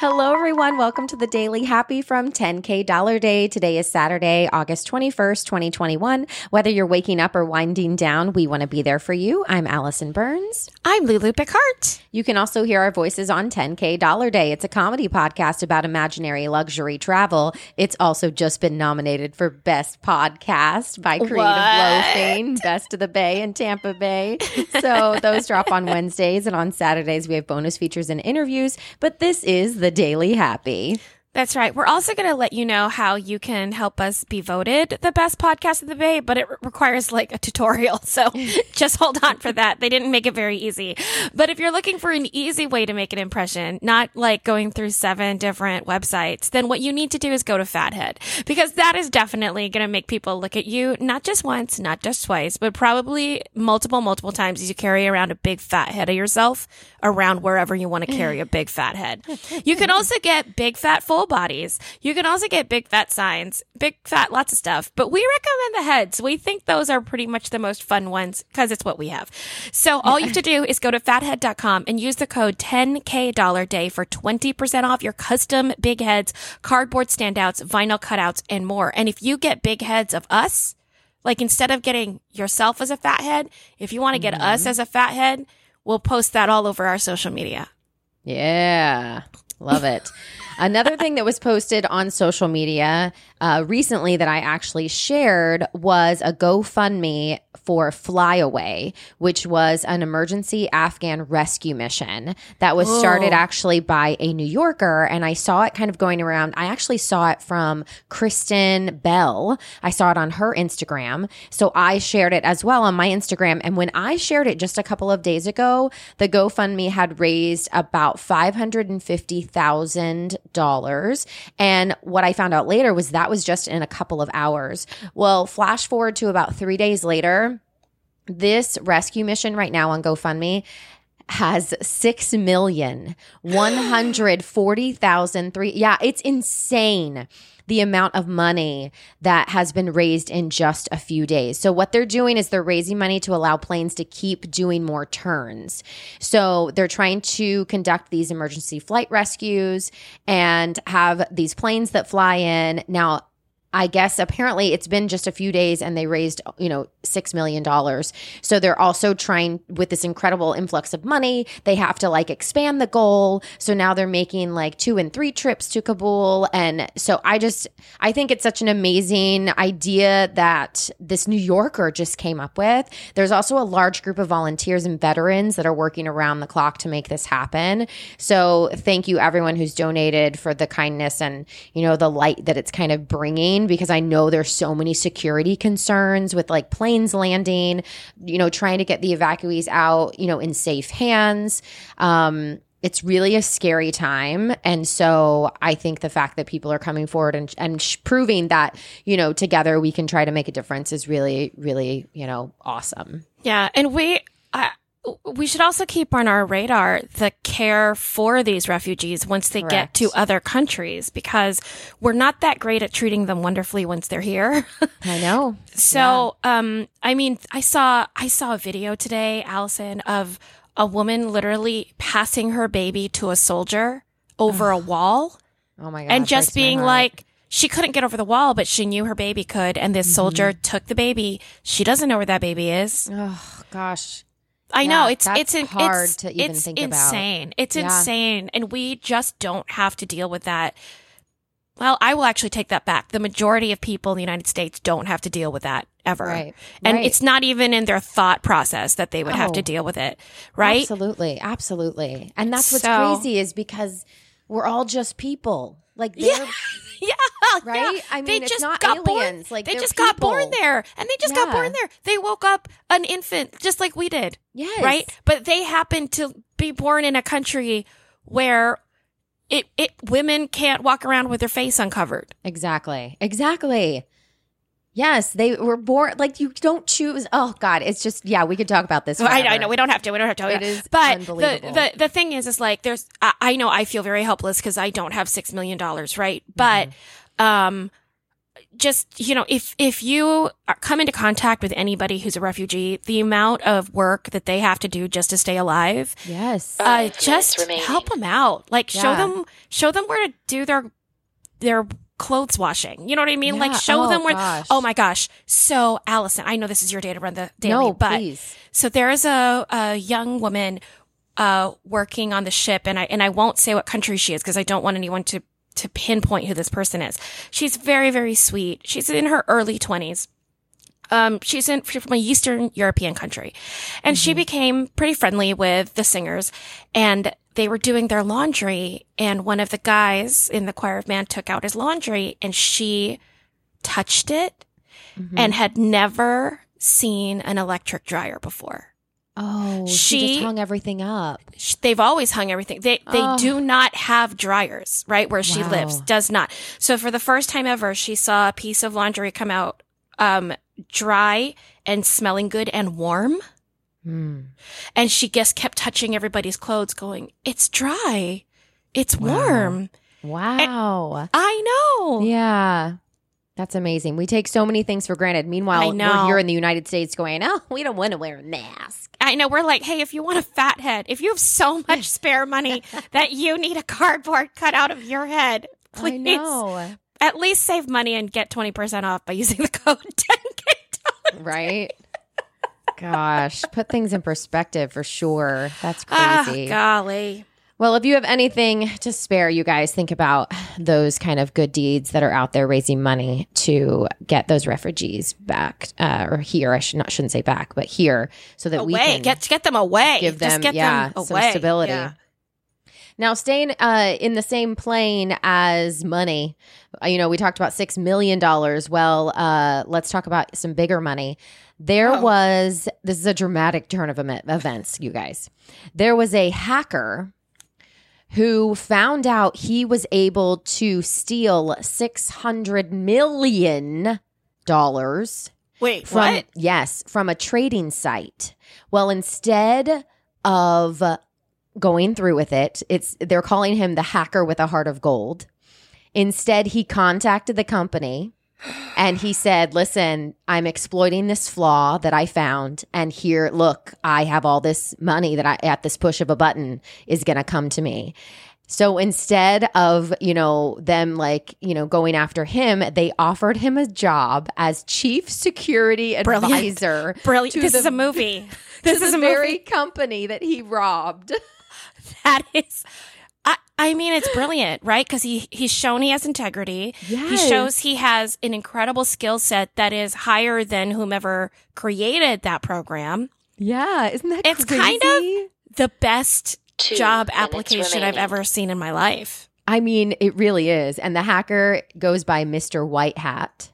Hello, everyone. Welcome to the Daily Happy from 10K Dollar Day. Today is Saturday, August 21st, 2021. Whether you're waking up or winding down, we want to be there for you. I'm Alison Burns. I'm Lulu Picard. You can also hear our voices on 10K Dollar Day. It's a comedy podcast about imaginary luxury travel. It's also just been nominated for Best Podcast by Creative? Loafing, Best of the Bay in Tampa Bay. So those drop on Wednesdays, and on Saturdays, we have bonus features and interviews. But this is the Daily Happy. That's right. We're also going to let you know how you can help us be voted the best podcast of the Bay, but it re- requires like a tutorial. So just hold on for that. They didn't make it very easy. But if you're looking for an easy way to make an impression, not like going through seven different websites, then what you need to do is go to Fathead because that is definitely going to make people look at you, not just once, not just twice, but probably multiple, multiple times as you carry around a big fat head of yourself around wherever you want to carry a big fat head. You can also get big fat full bodies. You can also get big fat signs, big fat lots of stuff, but we recommend the heads. We think those are pretty much the most fun ones because it's what we have. So all you have to do is go to fathead.com and use the code 10k dollar day for 20% off your custom big heads, cardboard standouts, vinyl cutouts, and more. And if you get big heads of us, like instead of getting yourself as a fat head, if you want to get mm-hmm. us as a fat head, we'll post that all over our social media. Yeah, love it. Another thing that was posted on social media uh, recently that I actually shared was a GoFundMe for Flyaway, which was an emergency Afghan rescue mission that was started oh. actually by a New Yorker. And I saw it kind of going around. I actually saw it from Kristen Bell. I saw it on her Instagram. So I shared it as well on my Instagram. And when I shared it just a couple of days ago, the GoFundMe had raised about $550,000. And what I found out later was that was just in a couple of hours. Well, flash forward to about three days later, this rescue mission right now on GoFundMe has six million one hundred forty thousand three. Yeah, it's insane the amount of money that has been raised in just a few days. So what they're doing is they're raising money to allow planes to keep doing more turns. So they're trying to conduct these emergency flight rescues and have these planes that fly in. Now I guess apparently it's been just a few days and they raised, you know, $6 million. So they're also trying with this incredible influx of money, they have to like expand the goal. So now they're making like two and three trips to Kabul. And so I just, I think it's such an amazing idea that this New Yorker just came up with. There's also a large group of volunteers and veterans that are working around the clock to make this happen. So thank you everyone who's donated for the kindness and, you know, the light that it's kind of bringing because I know there's so many security concerns with like planes landing, you know, trying to get the evacuees out, you know, in safe hands. Um, it's really a scary time. And so I think the fact that people are coming forward and, and sh- proving that, you know, together we can try to make a difference is really, really, you know, awesome. Yeah, and we we should also keep on our radar the care for these refugees once they get to other countries because we're not that great at treating them wonderfully once they're here. I know. so, um, I mean, I saw I saw a video today, Alison, of a woman literally passing her baby to a soldier over a wall Oh my God. and just being like she couldn't get over the wall, but she knew her baby could. And this soldier took the baby. She doesn't know where that baby is. oh gosh. I Yeah, know it's it's hard it's, to even it's think about. insane. It's Yeah. insane, and we just don't have to deal with that. Well, I will actually take that back. The majority of people in the United States don't have to deal with that ever, Right, and right. it's not even in their thought process that they would have to oh, deal with it, right? Absolutely. Absolutely. And that's what's So- crazy is because we're all just people. Like they're Yeah, yeah, Right? yeah. I they mean, it's just not got born- Like, they just got born there, and they just got born there. They woke up an infant, just like we did. Yes. right? But they happen to be born in a country where it it women can't walk around with their face uncovered. Exactly. Exactly. Yes, they were born like you don't choose. Oh God, it's just yeah. We could talk about this. I, I know we don't have to. We don't have to. It is but unbelievable. The, the the thing is, is like there's. I, I know I feel very helpless because I don't have six million dollars, right? But Mm-hmm. um, just you know if if you are- come into contact with anybody who's a refugee the amount of work that they have to do just to stay alive Yes. uh, just remaining. help them out like show them show them where to do their their clothes washing you know what i mean Yeah. like show Oh, them where gosh. oh my gosh so alison i know this is your day to run the daily no, but please. so there is a, a young woman uh, working on the ship, and I and I won't say what country she is because I don't want anyone to to pinpoint who this person is. She's very very sweet. She's in her early twenties. Um, she's in she's from a Eastern European country, and she became pretty friendly with the singers, and they were doing their laundry, and one of the guys in the choir of man took out his laundry, and she touched it, Mm-hmm. and had never seen an electric dryer before. Oh, she, She- just hung everything up. sh- they've always hung everything. They they Oh. do not have dryers, right? Where she Wow. lives does not. So for the first time ever, she saw a piece of laundry come out um dry and smelling good and warm. Hmm. And she just kept touching everybody's clothes, going, It's dry. It's Wow. warm. Wow. I know. Yeah. That's amazing. We take so many things for granted. Meanwhile, we're here in the United States going, oh, we don't want to wear a mask. I know we're like, hey, if you want a fat head, if you have so much spare money that you need a cardboard cut out of your head, I please know. at least save money and get 20% off by using the code 10K. Right? Gosh, put things in perspective for sure. That's Ah, crazy. golly. Well, if you have anything to spare, you guys think about those kind of good deeds that are out there raising money to get those refugees back uh, or here. I should not shouldn't say back, but here so that we can Get, get them away. give them Just get yeah them some away. stability. Yeah. Now, staying uh, in the same plane as money, uh, you know, we talked about $6 million. Well, uh, let's talk about some bigger money. There Oh. was, this is a dramatic turn of events, you guys. There was a hacker who found out he was able to steal $600 million Wait, from what? yes from a trading site well instead of going through with it it's they're calling him the hacker with a heart of gold instead he contacted the company and he said listen i'm exploiting this flaw that i found and here look i have all this money that i at this push of a button is going to come to me so instead of, you know, them like, you know, going after him, they offered him a job as chief security Brilliant. advisor. Brilliant. This the- is a movie. This is a very movie. company that he robbed. That is. I, I mean, it's brilliant, right? Because he he's shown he has integrity. He shows he has an incredible skill set that is higher than whomever created that program. Yeah, isn't that It's crazy? kind of the best Two job minutes application I've ever seen in my life. I mean, it really is. And the hacker goes by Mr. White Hat.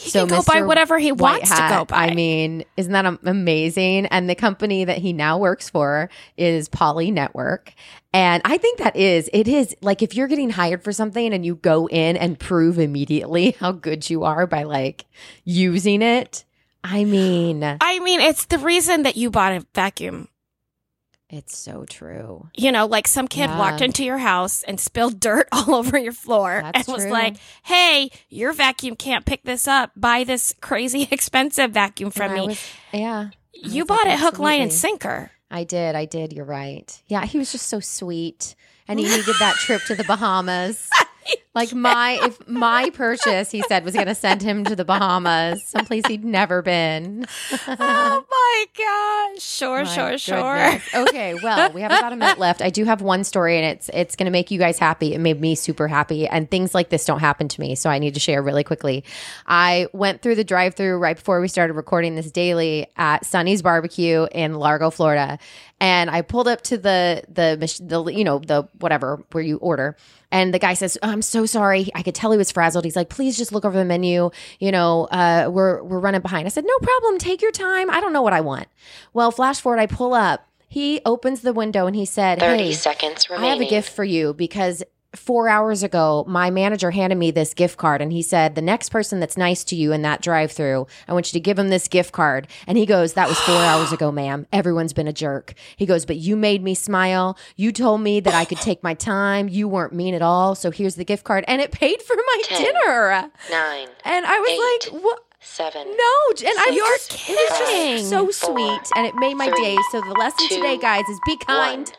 He can go by whatever he White wants to go by. I mean, isn't that amazing? And the company that he now works for is Poly Network. And I think that is, it is like if you're getting hired for something and you go in and prove immediately how good you are by like using it. I mean, I mean, it's the reason that you bought a vacuum. It's so true. You know, like some kid Yeah. walked into your house and spilled dirt all over your floor That's and was true. like, "Hey, your vacuum can't pick this up. Buy this crazy expensive vacuum from And me." was- yeah. you bought like, it hook, line, and sinker. I did. I did. You're right. Yeah, he was just so sweet. And he needed that trip to the Bahamas. Like my if my purchase, he said, was gonna send him to the Bahamas, someplace he'd never been. oh my gosh! Sure, My sure, sure. Okay, well, we have about a minute left. I do have one story, and it's it's going to make you guys happy. It made me super happy, and things like this don't happen to me, so I need to share really quickly. I went through the drive-through right before we started recording this daily at Sunny's Barbecue in Largo, Florida, and I pulled up to the the the you know the whatever where you order. And the guy says, oh, "I'm so sorry. I could tell he was frazzled." He's like, "Please just look over the menu. You know, uh, we're we're running behind." I said, "No problem. Take your time. I don't know what I want." Well, flash forward, I pull up. He opens the window and he said, 30 "Hey, seconds I have a gift for you because four hours ago, my manager handed me this gift card and he said, The next person that's nice to you in that drive through, I want you to give him this gift card. And he goes, That was four hours ago, ma'am. Everyone's been a jerk. He goes, But you made me smile. You told me that I could take my time. You weren't mean at all. So here's the gift card. And it paid for my Ten. dinner. nine, And I was Eight. like, What? seven, No, and I You're just, it was kidding. just so sweet, and it made my Three, day. So the lesson two, today, guys, is be kind. one.